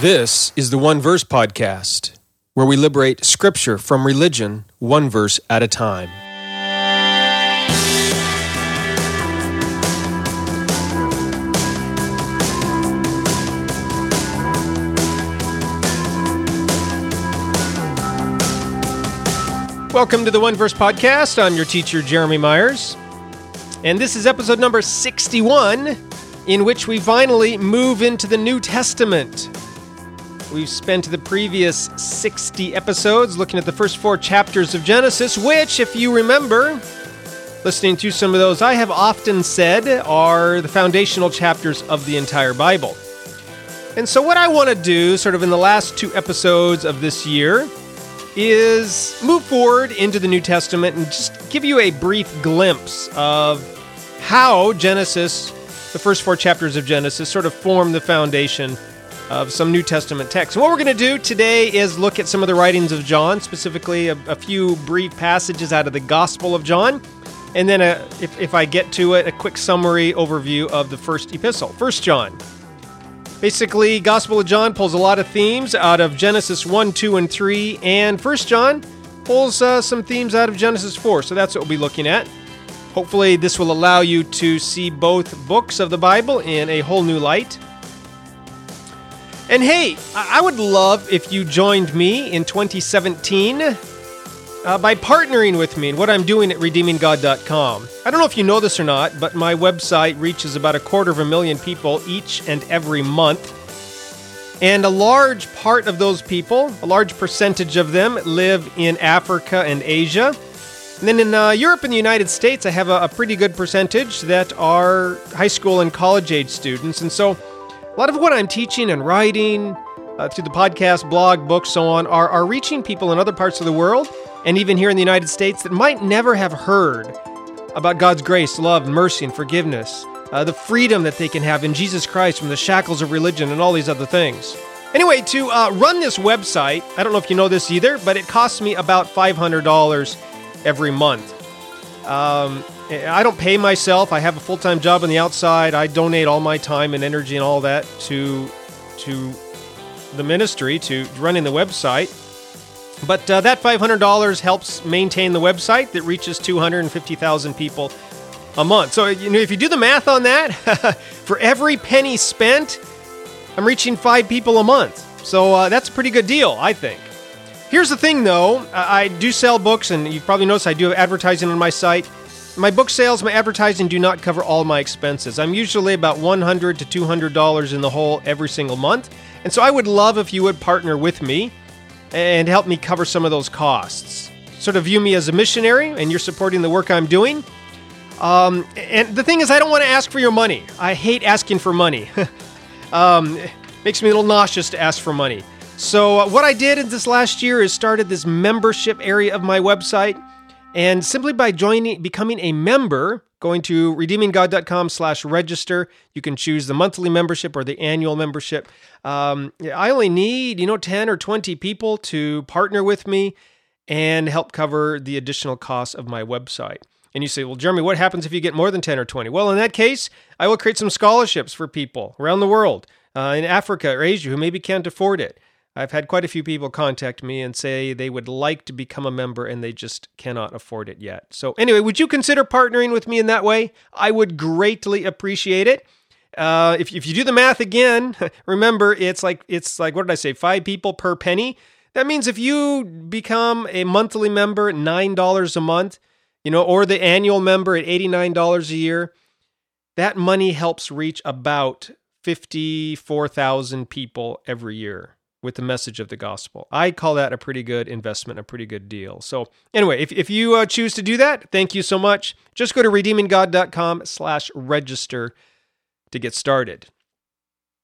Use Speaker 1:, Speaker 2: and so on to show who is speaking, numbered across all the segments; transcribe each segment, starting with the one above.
Speaker 1: This is the One Verse Podcast, where we liberate Scripture from religion one verse at a time. Welcome to the One Verse Podcast. I'm your teacher, Jeremy Myers. And this is episode number 61, in which we finally move into the New Testament. We've spent the previous 60 episodes looking at the first four chapters of Genesis, which, if you remember, listening to some of those, I have often said are the foundational chapters of the entire Bible. And so, what I want to do, sort of in the last two episodes of this year, is move forward into the New Testament and just give you a brief glimpse of how Genesis, the first four chapters of Genesis, sort of form the foundation of some New Testament texts. And what we're going to do today is look at some of the writings of John, specifically a, a few brief passages out of the Gospel of John, and then, a, if, if I get to it, a quick summary overview of the first epistle, First John. Basically, Gospel of John pulls a lot of themes out of Genesis 1, 2, and 3, and 1 John pulls uh, some themes out of Genesis 4. So that's what we'll be looking at. Hopefully, this will allow you to see both books of the Bible in a whole new light. And hey, I would love if you joined me in 2017 uh, by partnering with me in what I'm doing at redeeminggod.com. I don't know if you know this or not, but my website reaches about a quarter of a million people each and every month. And a large part of those people, a large percentage of them, live in Africa and Asia. And then in uh, Europe and the United States, I have a, a pretty good percentage that are high school and college age students. And so a lot of what I'm teaching and writing uh, through the podcast, blog, books, so on, are, are reaching people in other parts of the world and even here in the United States that might never have heard about God's grace, love, mercy, and forgiveness, uh, the freedom that they can have in Jesus Christ from the shackles of religion and all these other things. Anyway, to uh, run this website, I don't know if you know this either, but it costs me about $500 every month. Um, I don't pay myself. I have a full time job on the outside. I donate all my time and energy and all that to to the ministry to running the website. But uh, that $500 helps maintain the website that reaches 250,000 people a month. So, you know, if you do the math on that, for every penny spent, I'm reaching five people a month. So uh, that's a pretty good deal, I think. Here's the thing, though I do sell books, and you've probably noticed I do have advertising on my site. My book sales, my advertising do not cover all my expenses. I'm usually about 100 to $200 in the hole every single month. And so I would love if you would partner with me and help me cover some of those costs. Sort of view me as a missionary, and you're supporting the work I'm doing. Um, and the thing is, I don't want to ask for your money. I hate asking for money. um, makes me a little nauseous to ask for money. So, uh, what I did in this last year is started this membership area of my website. And simply by joining, becoming a member, going to redeeminggod.com slash register, you can choose the monthly membership or the annual membership. Um, I only need, you know, 10 or 20 people to partner with me and help cover the additional costs of my website. And you say, well, Jeremy, what happens if you get more than 10 or 20? Well, in that case, I will create some scholarships for people around the world, uh, in Africa or Asia, who maybe can't afford it. I've had quite a few people contact me and say they would like to become a member and they just cannot afford it yet. So, anyway, would you consider partnering with me in that way? I would greatly appreciate it. Uh, if, if you do the math again, remember it's like it's like what did I say? Five people per penny. That means if you become a monthly member at nine dollars a month, you know, or the annual member at eighty nine dollars a year, that money helps reach about fifty four thousand people every year with the message of the gospel. I call that a pretty good investment, a pretty good deal. So anyway, if, if you uh, choose to do that, thank you so much. Just go to redeeminggod.com slash register to get started.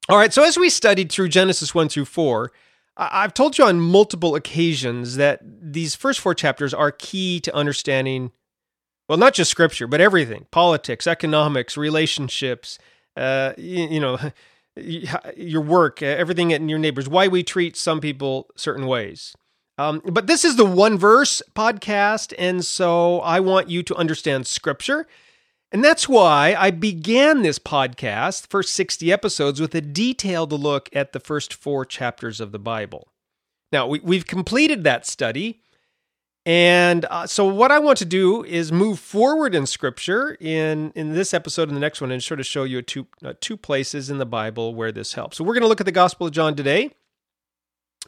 Speaker 1: All right, so as we studied through Genesis 1 through 4, I've told you on multiple occasions that these first four chapters are key to understanding, well, not just scripture, but everything politics, economics, relationships, uh, you, you know, your work, everything in your neighbors, why we treat some people certain ways. Um, but this is the one verse podcast, and so I want you to understand scripture. And that's why I began this podcast, first 60 episodes, with a detailed look at the first four chapters of the Bible. Now, we, have completed that study. And uh, so, what I want to do is move forward in Scripture in, in this episode and the next one and sort of show you two, uh, two places in the Bible where this helps. So, we're going to look at the Gospel of John today.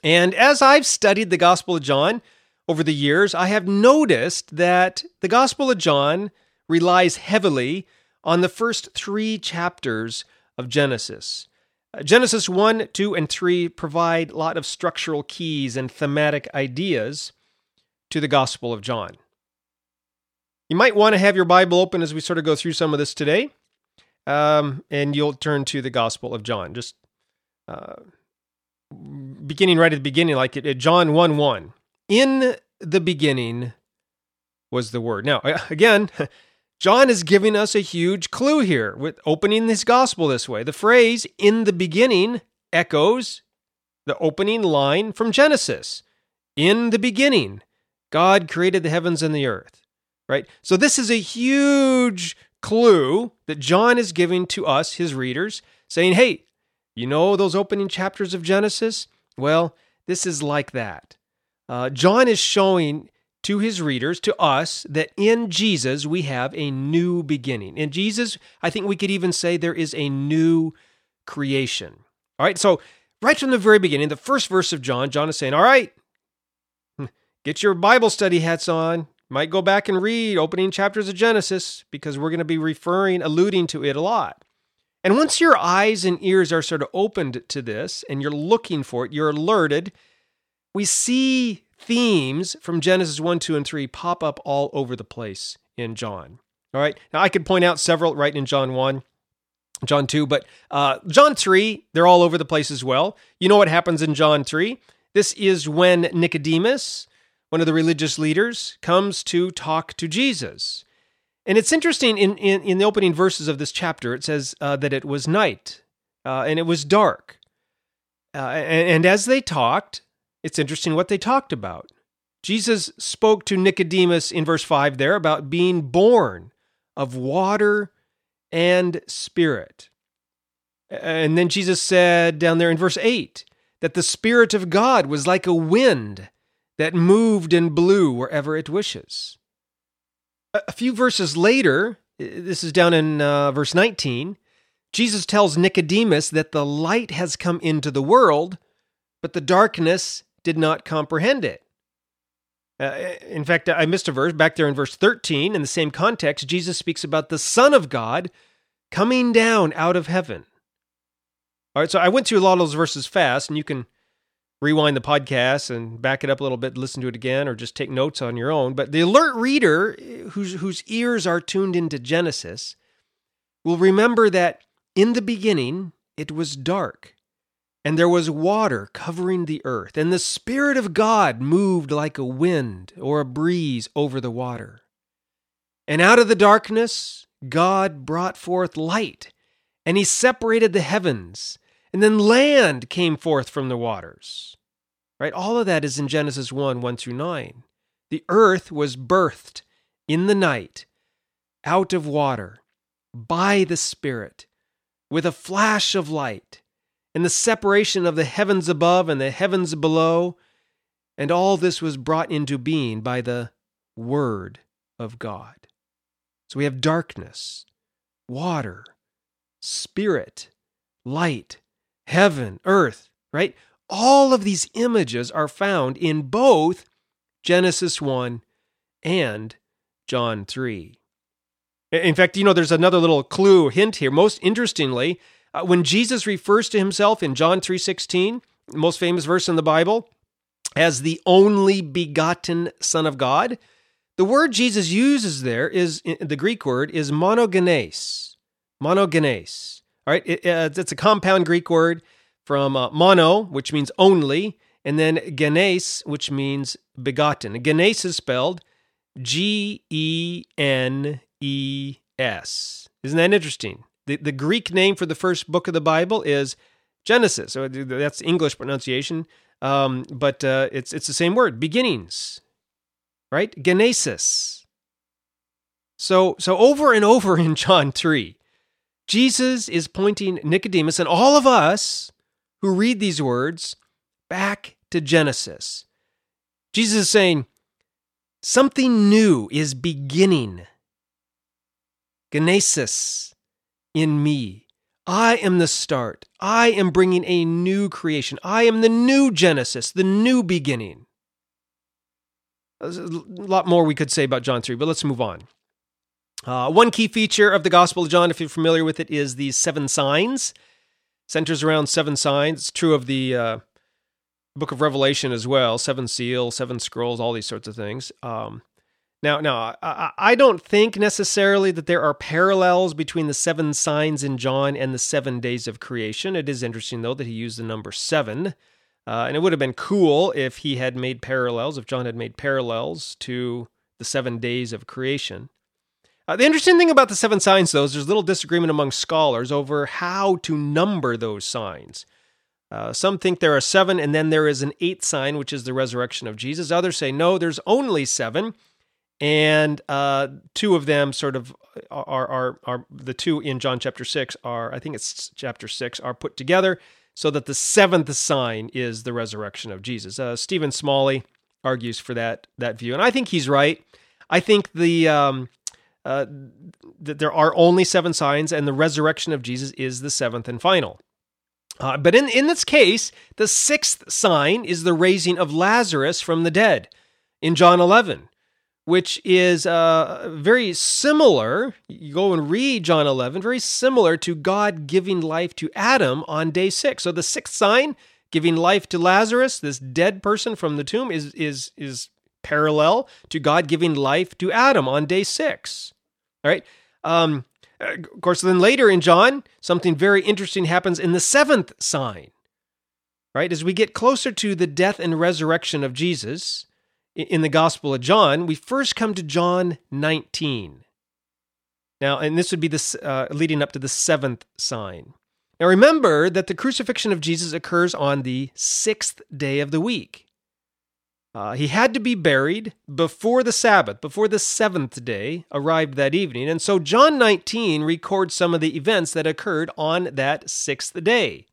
Speaker 1: And as I've studied the Gospel of John over the years, I have noticed that the Gospel of John relies heavily on the first three chapters of Genesis. Uh, Genesis 1, 2, and 3 provide a lot of structural keys and thematic ideas to the Gospel of John. You might want to have your Bible open as we sort of go through some of this today, um, and you'll turn to the Gospel of John. Just uh, beginning right at the beginning, like John 1 1. In the beginning was the Word. Now, again, John is giving us a huge clue here with opening his gospel this way. The phrase in the beginning echoes the opening line from Genesis. In the beginning, God created the heavens and the earth. Right? So this is a huge clue that John is giving to us, his readers, saying, hey, you know those opening chapters of Genesis? Well, this is like that. Uh, John is showing to his readers, to us, that in Jesus we have a new beginning. In Jesus, I think we could even say there is a new creation. All right, so right from the very beginning, the first verse of John, John is saying, All right, get your Bible study hats on. Might go back and read opening chapters of Genesis because we're going to be referring, alluding to it a lot. And once your eyes and ears are sort of opened to this and you're looking for it, you're alerted, we see themes from Genesis 1, 2, and 3 pop up all over the place in John. All right. Now, I could point out several right in John 1, John 2, but uh, John 3, they're all over the place as well. You know what happens in John 3? This is when Nicodemus, one of the religious leaders, comes to talk to Jesus. And it's interesting in, in, in the opening verses of this chapter, it says uh, that it was night uh, and it was dark. Uh, and, and as they talked, it's interesting what they talked about. Jesus spoke to Nicodemus in verse 5 there about being born of water and spirit. And then Jesus said down there in verse 8 that the Spirit of God was like a wind that moved and blew wherever it wishes. A few verses later, this is down in uh, verse 19, Jesus tells Nicodemus that the light has come into the world, but the darkness did not comprehend it. Uh, in fact, I missed a verse back there in verse 13. In the same context, Jesus speaks about the Son of God coming down out of heaven. All right, so I went through a lot of those verses fast, and you can rewind the podcast and back it up a little bit, listen to it again, or just take notes on your own. But the alert reader whose, whose ears are tuned into Genesis will remember that in the beginning it was dark and there was water covering the earth, and the Spirit of God moved like a wind or a breeze over the water. And out of the darkness, God brought forth light, and he separated the heavens, and then land came forth from the waters. Right? All of that is in Genesis 1 1 through 9. The earth was birthed in the night out of water by the Spirit with a flash of light and the separation of the heavens above and the heavens below. And all this was brought into being by the Word of God. So we have darkness, water, spirit, light, heaven, earth, right? All of these images are found in both Genesis 1 and John 3. In fact, you know, there's another little clue hint here. Most interestingly, uh, when Jesus refers to himself in John 3:16, the most famous verse in the Bible, as the only begotten Son of God, the word Jesus uses there is the Greek word is monogenes. Monogenes. All right, it, uh, it's a compound Greek word from uh, mono, which means only, and then genes, which means begotten. Genes is spelled G E N E S. Isn't that interesting? The, the Greek name for the first book of the Bible is Genesis. So that's English pronunciation, um, but uh, it's it's the same word, beginnings, right? Genesis. So, so over and over in John 3, Jesus is pointing Nicodemus and all of us who read these words back to Genesis. Jesus is saying, something new is beginning. Genesis in me. I am the start. I am bringing a new creation. I am the new Genesis, the new beginning. There's a lot more we could say about John 3, but let's move on. Uh, one key feature of the Gospel of John, if you're familiar with it, is the seven signs. Centers around seven signs. It's true of the uh, book of Revelation as well seven seals, seven scrolls, all these sorts of things. Um, now, now I, I don't think necessarily that there are parallels between the seven signs in John and the seven days of creation. It is interesting, though, that he used the number seven. Uh, and it would have been cool if he had made parallels, if John had made parallels to the seven days of creation. Uh, the interesting thing about the seven signs, though, is there's little disagreement among scholars over how to number those signs. Uh, some think there are seven, and then there is an eighth sign, which is the resurrection of Jesus. Others say, no, there's only seven, and uh, two of them sort of are, are, are the two in John chapter 6 are, I think it's chapter 6, are put together so that the seventh sign is the resurrection of Jesus. Uh, Stephen Smalley argues for that, that view, and I think he's right. I think the. Um, uh, that there are only seven signs, and the resurrection of Jesus is the seventh and final. Uh, but in, in this case, the sixth sign is the raising of Lazarus from the dead in John 11, which is uh, very similar. You go and read John 11, very similar to God giving life to Adam on day six. So the sixth sign, giving life to Lazarus, this dead person from the tomb, is, is, is parallel to God giving life to Adam on day six. All right. Um, of course, then later in John, something very interesting happens in the seventh sign. Right? As we get closer to the death and resurrection of Jesus in the Gospel of John, we first come to John 19. Now, and this would be the uh, leading up to the seventh sign. Now, remember that the crucifixion of Jesus occurs on the sixth day of the week. Uh, he had to be buried before the Sabbath, before the seventh day arrived that evening. And so John 19 records some of the events that occurred on that sixth day.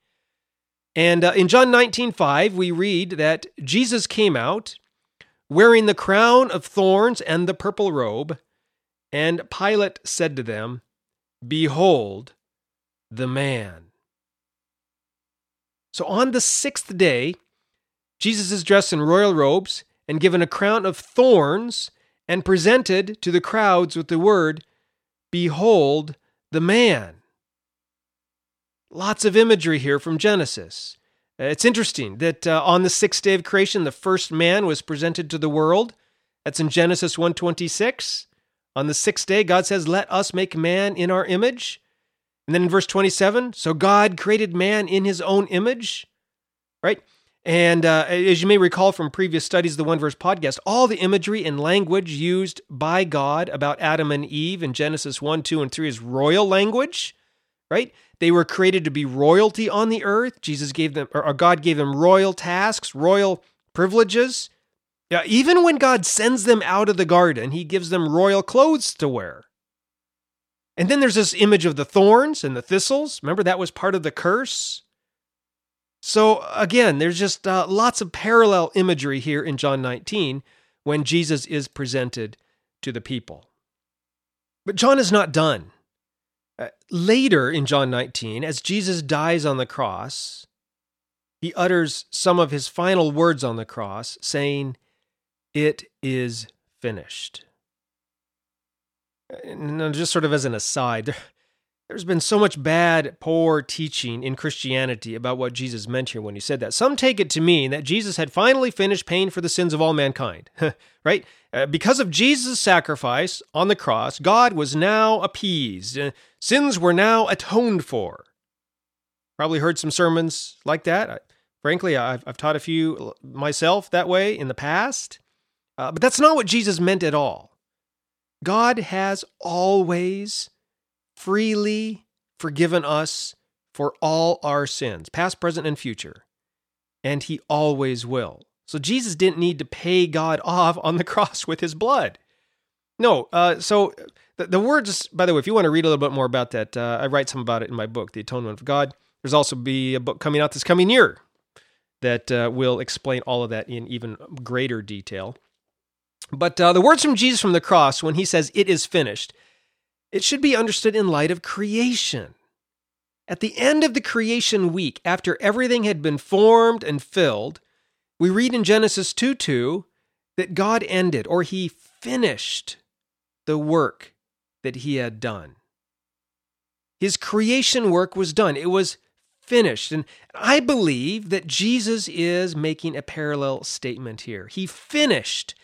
Speaker 1: And uh, in John 19:5 we read that Jesus came out wearing the crown of thorns and the purple robe, and Pilate said to them, "Behold the man." So on the sixth day, Jesus is dressed in royal robes and given a crown of thorns and presented to the crowds with the word, Behold the man. Lots of imagery here from Genesis. Uh, it's interesting that uh, on the sixth day of creation, the first man was presented to the world. That's in Genesis 1:26. On the sixth day, God says, "Let us make man in our image." And then in verse 27, so God created man in his own image, right? And uh, as you may recall from previous studies the One Verse podcast, all the imagery and language used by God about Adam and Eve in Genesis 1, 2, and 3 is royal language, right? They were created to be royalty on the earth. Jesus gave them, or God gave them royal tasks, royal privileges. Yeah, even when God sends them out of the garden, he gives them royal clothes to wear. And then there's this image of the thorns and the thistles. Remember, that was part of the curse. So again, there's just uh, lots of parallel imagery here in John 19 when Jesus is presented to the people. But John is not done. Uh, later in John 19, as Jesus dies on the cross, he utters some of his final words on the cross, saying, It is finished. And just sort of as an aside, there's been so much bad, poor teaching in Christianity about what Jesus meant here when he said that. Some take it to mean that Jesus had finally finished paying for the sins of all mankind, right? Uh, because of Jesus' sacrifice on the cross, God was now appeased. Uh, sins were now atoned for. Probably heard some sermons like that. I, frankly, I've, I've, taught a few myself that way in the past. Uh, but that's not what Jesus meant at all. God has always freely forgiven us for all our sins, past, present, and future. And he always will. So Jesus didn't need to pay God off on the cross with his blood. No. Uh, so the, the, words, by the way, if you want to read a little bit more about that, uh, I write some about it in my book, The Atonement of God. There's also be a book coming out this coming year that uh, will explain all of that in even greater detail. But uh, the words from Jesus from the cross, when he says, It is finished, it should be understood in light of creation. At the end of the creation week, after everything had been formed and filled, we read in Genesis 2 2 that God ended or he finished the work that he had done. His creation work was done, it was finished. And I believe that Jesus is making a parallel statement here. He finished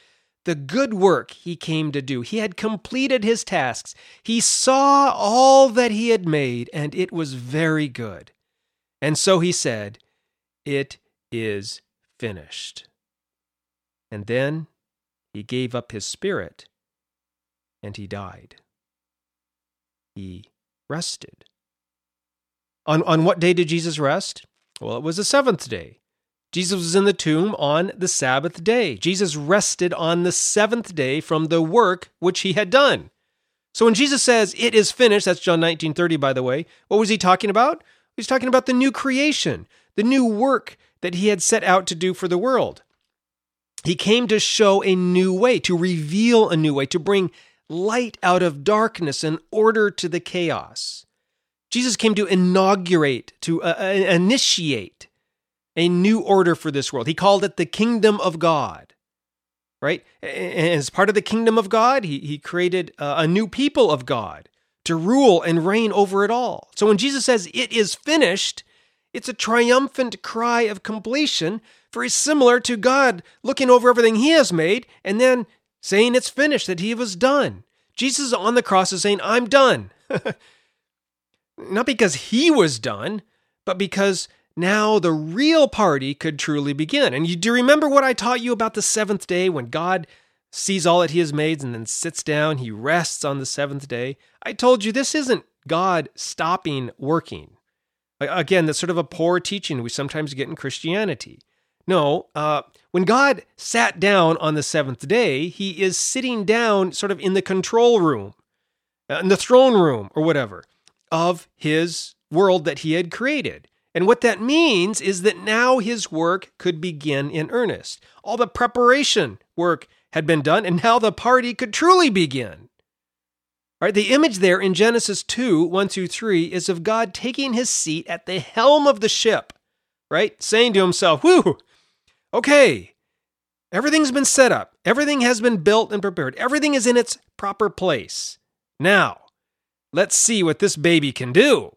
Speaker 1: the good work he came to do. He had completed his tasks. He saw all that he had made, and it was very good. And so he said, It is finished. And then he gave up his spirit and he died. He rested. On, on what day did Jesus rest? Well, it was the seventh day. Jesus was in the tomb on the Sabbath day. Jesus rested on the seventh day from the work which he had done. So when Jesus says, It is finished, that's John 19 30, by the way, what was he talking about? He's talking about the new creation, the new work that he had set out to do for the world. He came to show a new way, to reveal a new way, to bring light out of darkness and order to the chaos. Jesus came to inaugurate, to uh, uh, initiate a new order for this world. He called it the kingdom of God, right? As part of the kingdom of God, he, he created uh, a new people of God to rule and reign over it all. So when Jesus says, it is finished, it's a triumphant cry of completion, very similar to God looking over everything he has made and then saying it's finished, that he was done. Jesus on the cross is saying, I'm done. Not because he was done, but because now the real party could truly begin. And you do remember what I taught you about the seventh day when God sees all that he has made and then sits down, he rests on the seventh day? I told you this isn't God stopping working. Again, that's sort of a poor teaching we sometimes get in Christianity. No, uh, when God sat down on the seventh day, he is sitting down sort of in the control room, uh, in the throne room, or whatever, of his world that he had created. And what that means is that now his work could begin in earnest. All the preparation work had been done, and now the party could truly begin. All right, the image there in Genesis 2 1 through 3 is of God taking his seat at the helm of the ship, right? Saying to himself, Whew, okay, everything's been set up, everything has been built and prepared, everything is in its proper place. Now, let's see what this baby can do.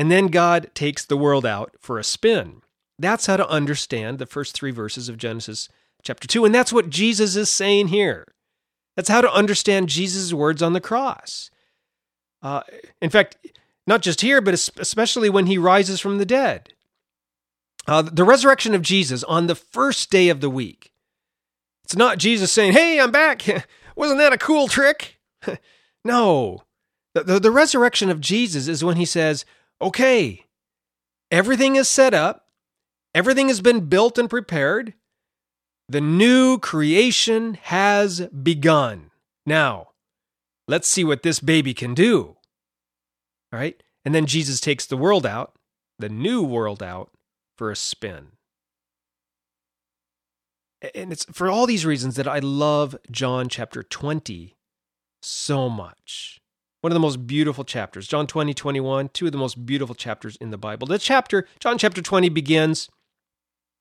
Speaker 1: And then God takes the world out for a spin. That's how to understand the first three verses of Genesis chapter 2. And that's what Jesus is saying here. That's how to understand Jesus' words on the cross. Uh, in fact, not just here, but especially when he rises from the dead. Uh, the resurrection of Jesus on the first day of the week. It's not Jesus saying, Hey, I'm back. Wasn't that a cool trick? no. The, the, the resurrection of Jesus is when he says, Okay, everything is set up, everything has been built and prepared. The new creation has begun. Now, let's see what this baby can do. All right? And then Jesus takes the world out, the new world out, for a spin. And it's for all these reasons that I love John chapter 20 so much. One of the most beautiful chapters. John 20, 21, two of the most beautiful chapters in the Bible. The chapter, John chapter 20 begins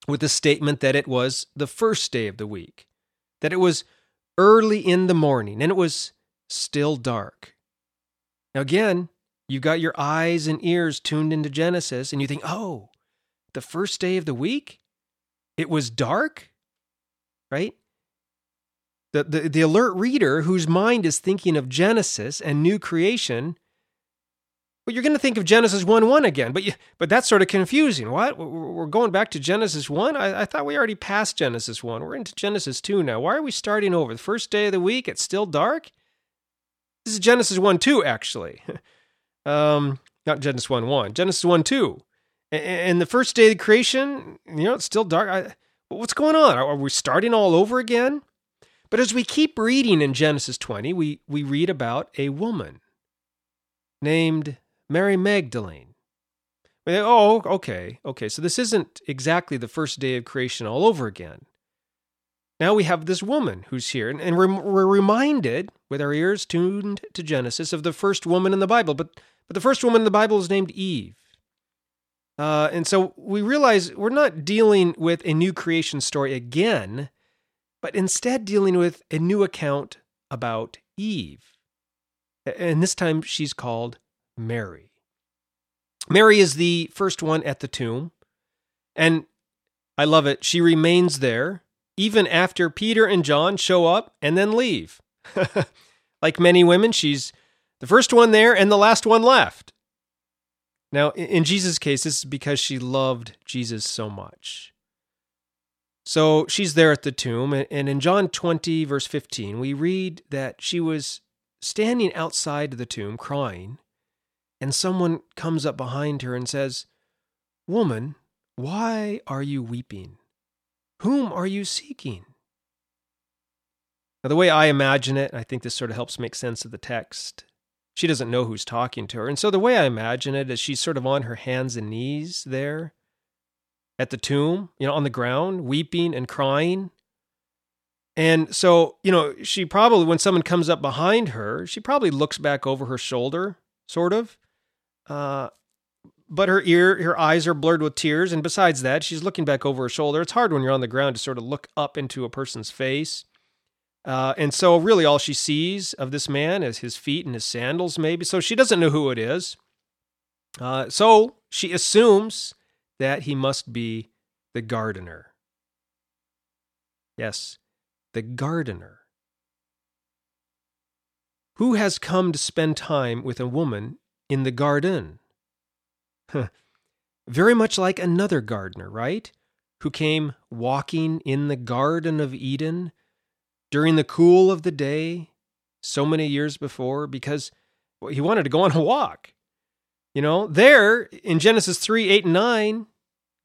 Speaker 1: with the statement that it was the first day of the week, that it was early in the morning and it was still dark. Now, again, you've got your eyes and ears tuned into Genesis and you think, oh, the first day of the week, it was dark, right? The, the, the alert reader whose mind is thinking of Genesis and new creation, well, you're going to think of Genesis 1 1 again, but, you, but that's sort of confusing. What? We're going back to Genesis 1? I, I thought we already passed Genesis 1. We're into Genesis 2 now. Why are we starting over? The first day of the week, it's still dark? This is Genesis 1 2, actually. um, not Genesis 1 1, Genesis 1 2. And the first day of creation, you know, it's still dark. I, what's going on? Are we starting all over again? But as we keep reading in Genesis 20, we, we read about a woman named Mary Magdalene. Oh, okay, okay. So this isn't exactly the first day of creation all over again. Now we have this woman who's here, and, and we're reminded, with our ears tuned to Genesis, of the first woman in the Bible. But, but the first woman in the Bible is named Eve. Uh, and so we realize we're not dealing with a new creation story again, but instead dealing with a new account about Eve. And this time she's called Mary. Mary is the first one at the tomb. And I love it. She remains there even after Peter and John show up and then leave. like many women, she's the first one there and the last one left. Now, in Jesus' case, this is because she loved Jesus so much. So she's there at the tomb, and in John 20, verse 15, we read that she was standing outside the tomb crying, and someone comes up behind her and says, Woman, why are you weeping? Whom are you seeking? Now, the way I imagine it, I think this sort of helps make sense of the text. She doesn't know who's talking to her. And so the way I imagine it is she's sort of on her hands and knees there at the tomb, you know, on the ground, weeping and crying. And so, you know, she probably, when someone comes up behind her, she probably looks back over her shoulder, sort of. Uh, but her ear, her eyes are blurred with tears. And besides that, she's looking back over her shoulder. It's hard when you're on the ground to sort of look up into a person's face. Uh, and so, really, all she sees of this man is his feet and his sandals, maybe. So she doesn't know who it is. Uh, so she assumes that he must be the gardener. Yes, the gardener. Who has come to spend time with a woman in the garden? Very much like another gardener, right? Who came walking in the Garden of Eden during the cool of the day so many years before because he wanted to go on a walk. You know, there in Genesis 3 8 and 9,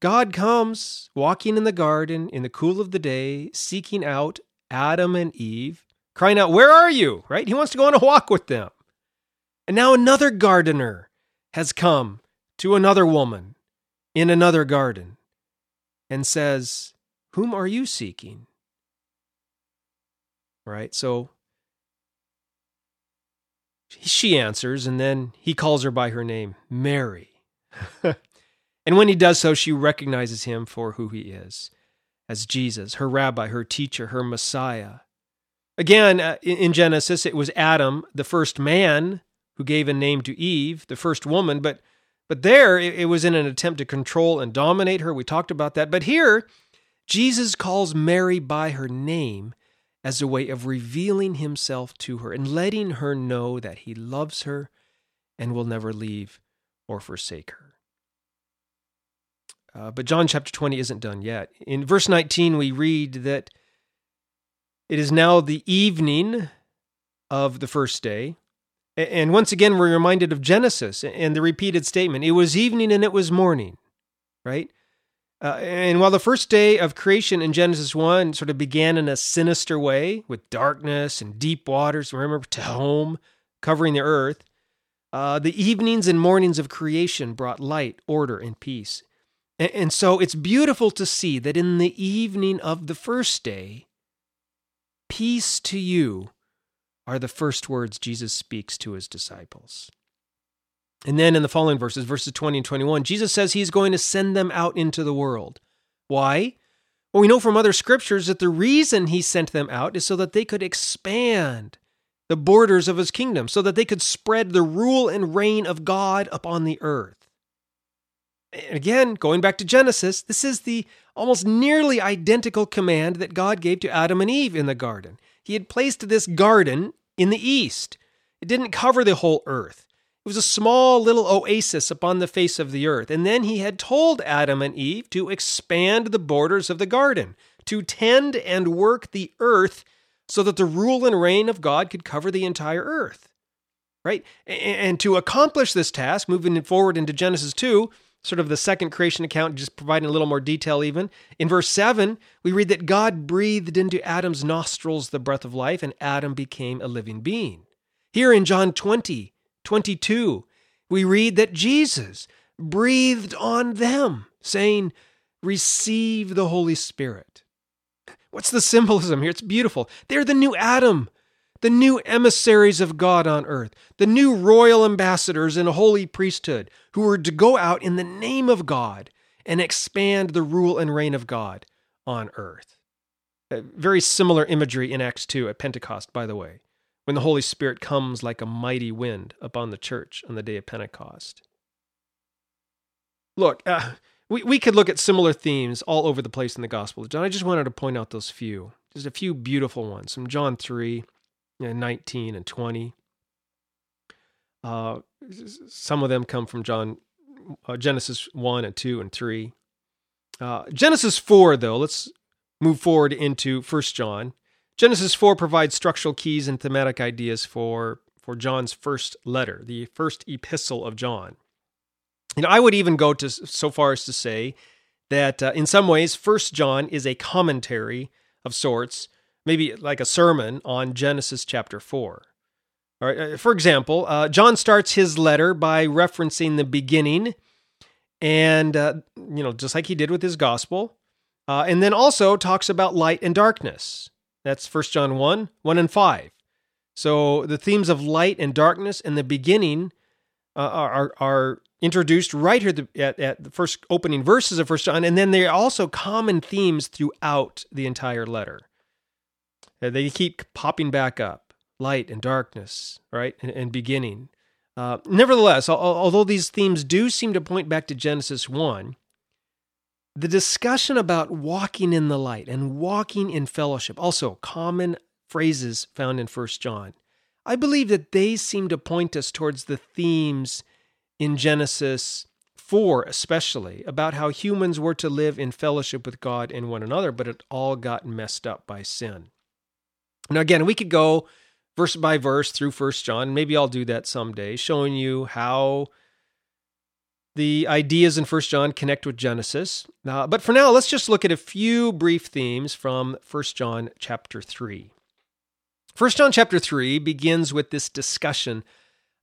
Speaker 1: God comes walking in the garden in the cool of the day, seeking out Adam and Eve, crying out, Where are you? Right? He wants to go on a walk with them. And now another gardener has come to another woman in another garden and says, Whom are you seeking? Right? So she answers, and then he calls her by her name, Mary. and when he does so, she recognizes him for who he is as Jesus, her rabbi, her teacher, her Messiah. Again, uh, in Genesis, it was Adam, the first man, who gave a name to Eve, the first woman, but but there it was in an attempt to control and dominate her. We talked about that. But here, Jesus calls Mary by her name as a way of revealing himself to her and letting her know that he loves her and will never leave or forsake her. Uh, but John chapter 20 isn't done yet. In verse 19, we read that it is now the evening of the first day. And once again, we're reminded of Genesis and the repeated statement it was evening and it was morning, right? Uh, and while the first day of creation in Genesis 1 sort of began in a sinister way with darkness and deep waters, remember, tehom, covering the earth, uh, the evenings and mornings of creation brought light, order, and peace. And, and so it's beautiful to see that in the evening of the first day, peace to you are the first words Jesus speaks to his disciples. And then in the following verses, verses 20 and 21, Jesus says he's going to send them out into the world. Why? Well, we know from other scriptures that the reason he sent them out is so that they could expand the borders of his kingdom, so that they could spread the rule and reign of God upon the earth. And again, going back to Genesis, this is the almost nearly identical command that God gave to Adam and Eve in the garden. He had placed this garden in the east. It didn't cover the whole earth. It was a small little oasis upon the face of the earth. And then he had told Adam and Eve to expand the borders of the garden, to tend and work the earth so that the rule and reign of God could cover the entire earth. Right? And to accomplish this task, moving forward into Genesis 2, sort of the second creation account, just providing a little more detail even. In verse 7, we read that God breathed into Adam's nostrils the breath of life, and Adam became a living being. Here in John 20, 22, we read that Jesus breathed on them, saying, Receive the Holy Spirit. What's the symbolism here? It's beautiful. They're the new Adam, the new emissaries of God on earth, the new royal ambassadors and holy priesthood who were to go out in the name of God and expand the rule and reign of God on earth. Uh, very similar imagery in Acts 2 at Pentecost, by the way, when the Holy Spirit comes like a mighty wind upon the church on the day of Pentecost. Look, uh, we, we could look at similar themes all over the place in the Gospel of John. I just wanted to point out those few, just a few beautiful ones from John 3, you know, 19 and 20. Uh, some of them come from John uh, Genesis 1 and 2 and 3. Uh, Genesis 4, though, let's move forward into 1 John. Genesis 4 provides structural keys and thematic ideas for, for John's first letter, the first epistle of John. Know, I would even go to so far as to say that uh, in some ways, First John is a commentary of sorts maybe like a sermon on Genesis chapter 4. All right, uh, for example, uh, John starts his letter by referencing the beginning, and, uh, you know, just like he did with his gospel, uh, and then also talks about light and darkness. That's 1 John 1 1 and 5. So the themes of light and darkness and the beginning uh, are, are introduced right here at, at the first opening verses of 1 John, and then they're also common themes throughout the entire letter. Uh, they keep popping back up light and darkness, right? And, and beginning. Uh, nevertheless, although these themes do seem to point back to Genesis 1, the discussion about walking in the light and walking in fellowship, also common phrases found in 1 John, I believe that they seem to point us towards the themes in Genesis 4, especially, about how humans were to live in fellowship with God and one another, but it all got messed up by sin. Now, again, we could go verse by verse through First John. Maybe I'll do that someday, showing you how the ideas in First John connect with Genesis. Uh, but for now, let's just look at a few brief themes from First John chapter 3. First John chapter 3 begins with this discussion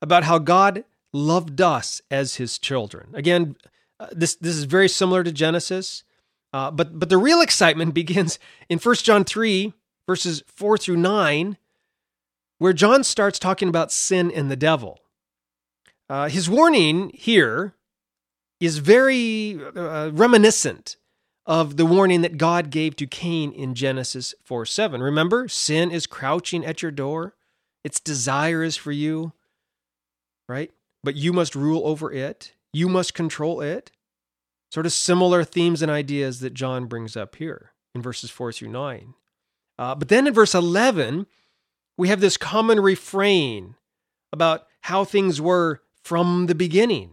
Speaker 1: about how God loved us as his children. Again, uh, this, this is very similar to Genesis, uh, but, but the real excitement begins in First John 3, verses 4 through 9, where John starts talking about sin and the devil. Uh, his warning here is very uh, reminiscent of the warning that God gave to Cain in Genesis 4 7. Remember, sin is crouching at your door, its desire is for you, right? But you must rule over it, you must control it. Sort of similar themes and ideas that John brings up here in verses 4 through 9. Uh, but then in verse 11, we have this common refrain about how things were from the beginning.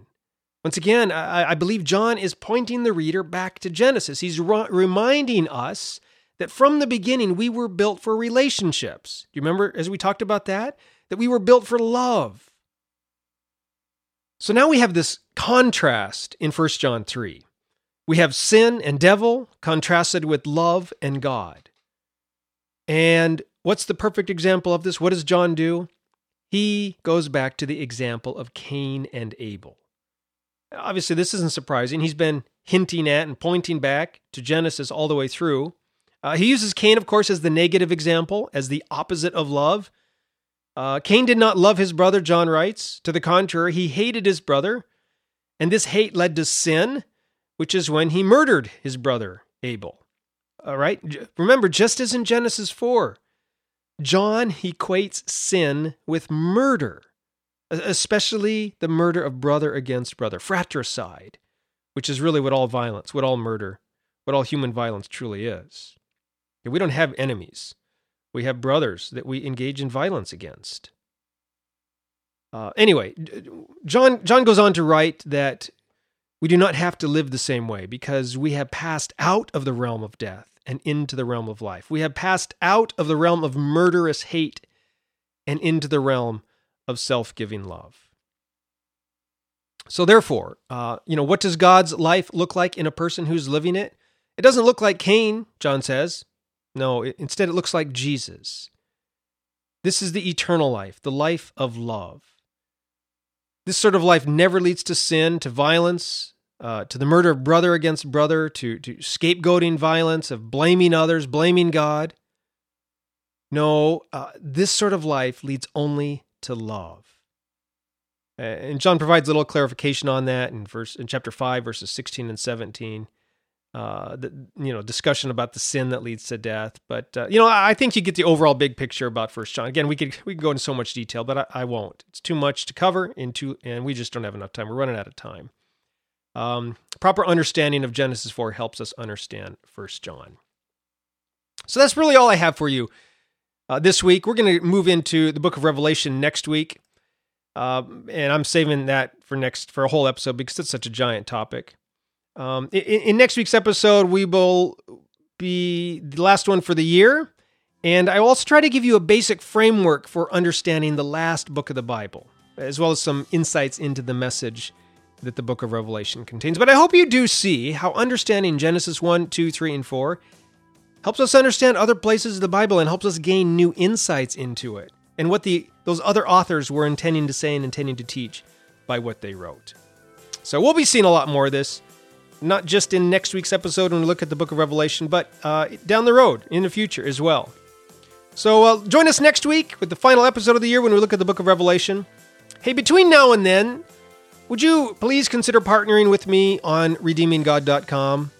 Speaker 1: Once again, I, I believe John is pointing the reader back to Genesis. He's re- reminding us that from the beginning we were built for relationships. Do you remember as we talked about that? That we were built for love. So now we have this contrast in 1 John 3. We have sin and devil contrasted with love and God. And what's the perfect example of this? What does John do? He goes back to the example of Cain and Abel. Obviously, this isn't surprising. He's been hinting at and pointing back to Genesis all the way through. Uh, he uses Cain, of course, as the negative example, as the opposite of love. Uh, Cain did not love his brother, John writes. To the contrary, he hated his brother. And this hate led to sin, which is when he murdered his brother, Abel. All right. Remember, just as in Genesis 4, John equates sin with murder, especially the murder of brother against brother, fratricide, which is really what all violence, what all murder, what all human violence truly is. We don't have enemies. We have brothers that we engage in violence against. Uh, anyway, John John goes on to write that we do not have to live the same way because we have passed out of the realm of death and into the realm of life. We have passed out of the realm of murderous hate and into the realm of self giving love. So, therefore, uh, you know, what does God's life look like in a person who's living it? It doesn't look like Cain, John says. No, it, instead, it looks like Jesus. This is the eternal life, the life of love. This sort of life never leads to sin, to violence, uh, to the murder of brother against brother, to, to scapegoating violence, of blaming others, blaming God. No, uh, this sort of life leads only to love. And John provides a little clarification on that in verse in chapter five, verses sixteen and seventeen. Uh, the, you know, discussion about the sin that leads to death. But uh, you know, I think you get the overall big picture about First John. Again, we could we could go into so much detail, but I, I won't. It's too much to cover into, and we just don't have enough time. We're running out of time. Um, proper understanding of Genesis 4 helps us understand First John. So that's really all I have for you uh, this week. We're going to move into the book of Revelation next week. Uh, and I'm saving that for next for a whole episode because it's such a giant topic. Um, in, in next week's episode, we will be the last one for the year, and I will also try to give you a basic framework for understanding the last book of the Bible, as well as some insights into the message that the book of Revelation contains. But I hope you do see how understanding Genesis 1, 2, 3, and 4 helps us understand other places of the Bible and helps us gain new insights into it and what the those other authors were intending to say and intending to teach by what they wrote. So we'll be seeing a lot more of this, not just in next week's episode when we look at the book of Revelation, but uh, down the road in the future as well. So uh, join us next week with the final episode of the year when we look at the book of Revelation. Hey, between now and then, would you please consider partnering with me on redeeminggod.com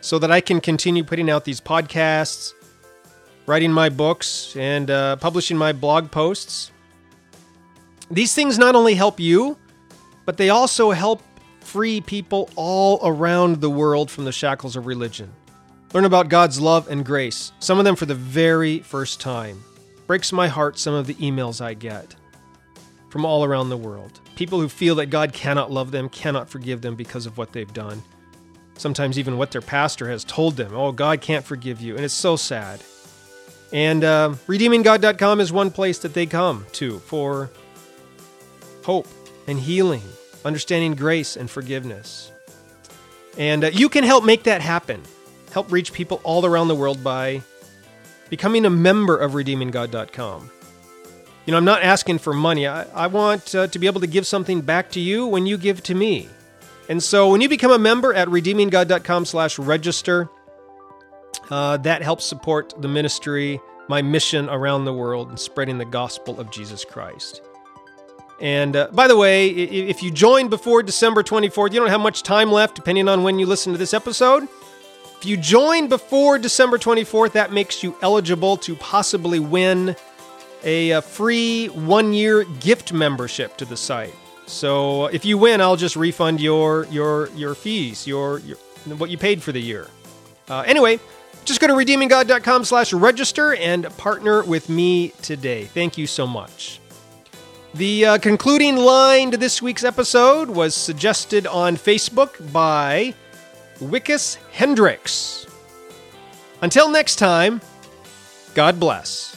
Speaker 1: so that I can continue putting out these podcasts, writing my books, and uh, publishing my blog posts? These things not only help you, but they also help free people all around the world from the shackles of religion. Learn about God's love and grace, some of them for the very first time. Breaks my heart some of the emails I get from all around the world. People who feel that God cannot love them, cannot forgive them because of what they've done. Sometimes even what their pastor has told them. Oh, God can't forgive you. And it's so sad. And uh, redeeminggod.com is one place that they come to for hope and healing, understanding grace and forgiveness. And uh, you can help make that happen. Help reach people all around the world by becoming a member of redeeminggod.com. You know, I'm not asking for money. I, I want uh, to be able to give something back to you when you give to me. And so when you become a member at redeeminggod.com slash register, uh, that helps support the ministry, my mission around the world, and spreading the gospel of Jesus Christ. And uh, by the way, if you join before December 24th, you don't have much time left, depending on when you listen to this episode. If you join before December 24th, that makes you eligible to possibly win a, a free one year gift membership to the site. So if you win, I'll just refund your your your fees, your, your what you paid for the year. Uh, anyway, just go to redeeminggod.com slash register and partner with me today. Thank you so much. The uh, concluding line to this week's episode was suggested on Facebook by Wickus Hendricks. Until next time, God bless.